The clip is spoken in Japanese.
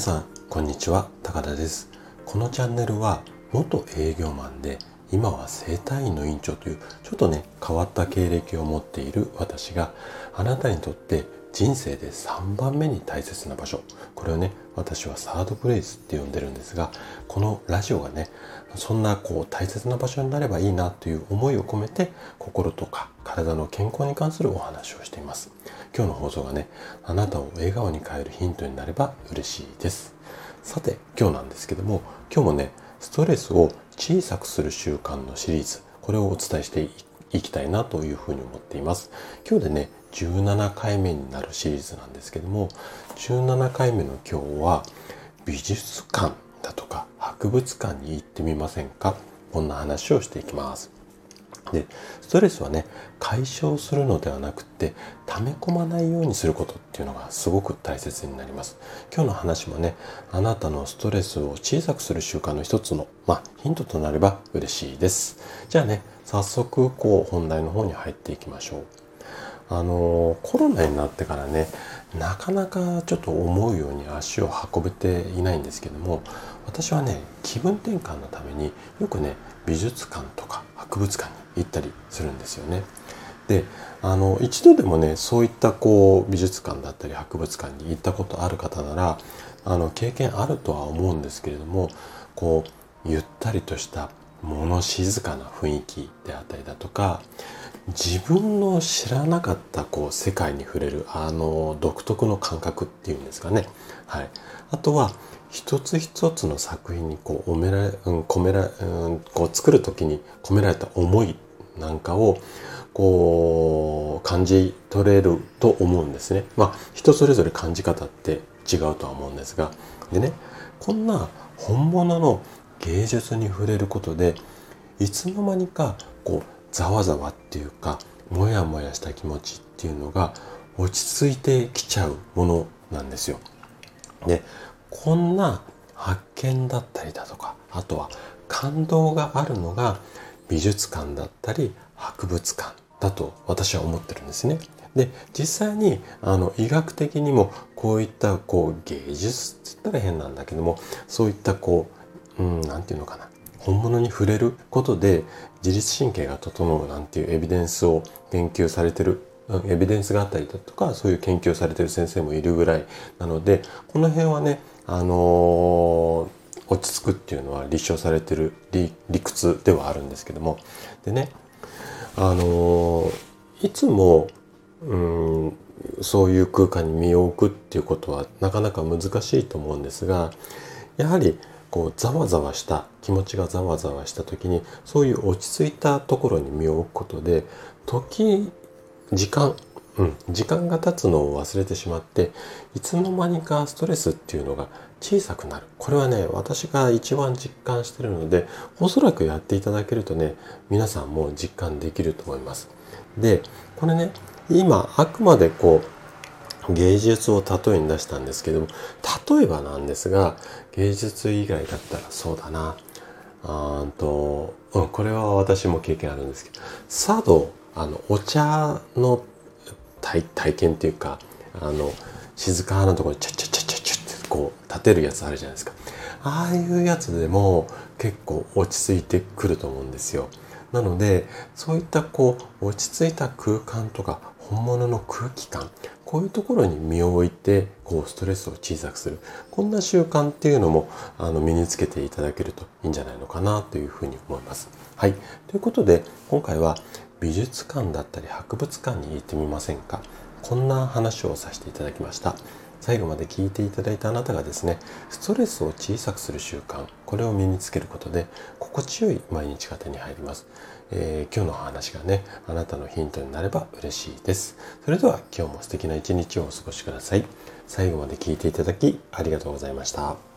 さんこんにちは高田です。このチャンネルは元営業マンで今は整体院の院長というちょっとね変わった経歴を持っている私があなたにとって人生で3番目に大切な場所。これをね私はサードプレイスって呼んでるんですがこのラジオがねそんなこう大切な場所になればいいなという思いを込めて心とか体の健康に関するお話をしています。今日の放送がねあなたを笑顔に変えるヒントになれば嬉しいです。さて今日なんですけども今日もねストレスを小さくする習慣のシリーズこれをお伝えしていきたいなというふうに思っています。今日でね17回目になるシリーズなんですけども17回目の今日は美術館だとか博物館に行ってみませんか？こんな話をしていきます。でストレスはね解消するのではなくて溜め込まないようにすることっていうのがすごく大切になります。今日の話もねあなたのストレスを小さくする習慣の一つの、まあ、ヒントとなれば嬉しいです。じゃあね早速こう本題の方に入っていきましょう。あのコロナになってからねなかなかちょっと思うように足を運べていないんですけども私はね気分転換のためによくね美術館とか博物館に行ったりするんですよね。であの一度でもねそういったこう美術館だったり博物館に行ったことある方ならあの経験あるとは思うんですけれどもこうゆったりとした物静かな雰囲気であったりだとか自分の知らなかったこう世界に触れるあの独特の感覚っていうんですかね。はい、あとは一つ一つの作品にこう込められ、うん、込めら、うん、こう作る時に込められた思いなんかをこう感じ取れると思うんですね。まあ人それぞれ感じ方って違うとは思うんですがでねこんな本物の芸術に触れることでいつの間にかこうざわざわっていうかモヤモヤした気持ちっていうのが落ち着いてきちゃうものなんですよ。でこんな発見だったりだとかあとは感動があるのが美術館だったり博物館だと私は思ってるんですね。で実際にあの医学的にもこういったこう芸術って言ったら変なんだけどもそういったこう何、うん、て言うのかな本物に触れることで自律神経が整うなんていうエビデンスを研究されてるエビデンスがあったりだとかそういう研究されてる先生もいるぐらいなのでこの辺はねあのー、落ち着くっていうのは立証されてる理屈ではあるんですけども。でねあのー、いつもうんそういう空間に身を置くっていうことはなかなか難しいと思うんですがやはりこうざわざわした気持ちがざわざわした時にそういう落ち着いたところに身を置くことで時時間うん、時間が経つのを忘れてしまっていつの間にかストレスっていうのが小さくなる。これはね私が一番実感してるのでおそらくやっていただけるとね皆さんも実感できると思います。でこれね今あくまでこう芸術を例えに出したんですけども例えばなんですが芸術以外だったらそうだな。あと、うん、これは私も経験あるんですけど茶道あのお茶の体体験っていうかあの静かなところにチャチャチャチャチャってこう立てるやつあるじゃないですか。ああいうやつでも結構落ち着いてくると思うんですよ。なのでそういったこう落ち着いた空間とか本物の空気感こういうところに身を置いてこうストレスを小さくするこんな習慣っていうのもあの身につけていただけるといいんじゃないのかなというふうに思います。はい。ということで今回は美術館だったり博物館に行ってみませんか？こんな話をさせていただきました最後まで聞いていただいたあなたがですねストレスを小さくする習慣これを身につけることで心地よい毎日が手に入ります、えー、今日の話がねあなたのヒントになれば嬉しいです。それでは今日も素敵な一日をお過ごしください。最後まで聞いていただきありがとうございました。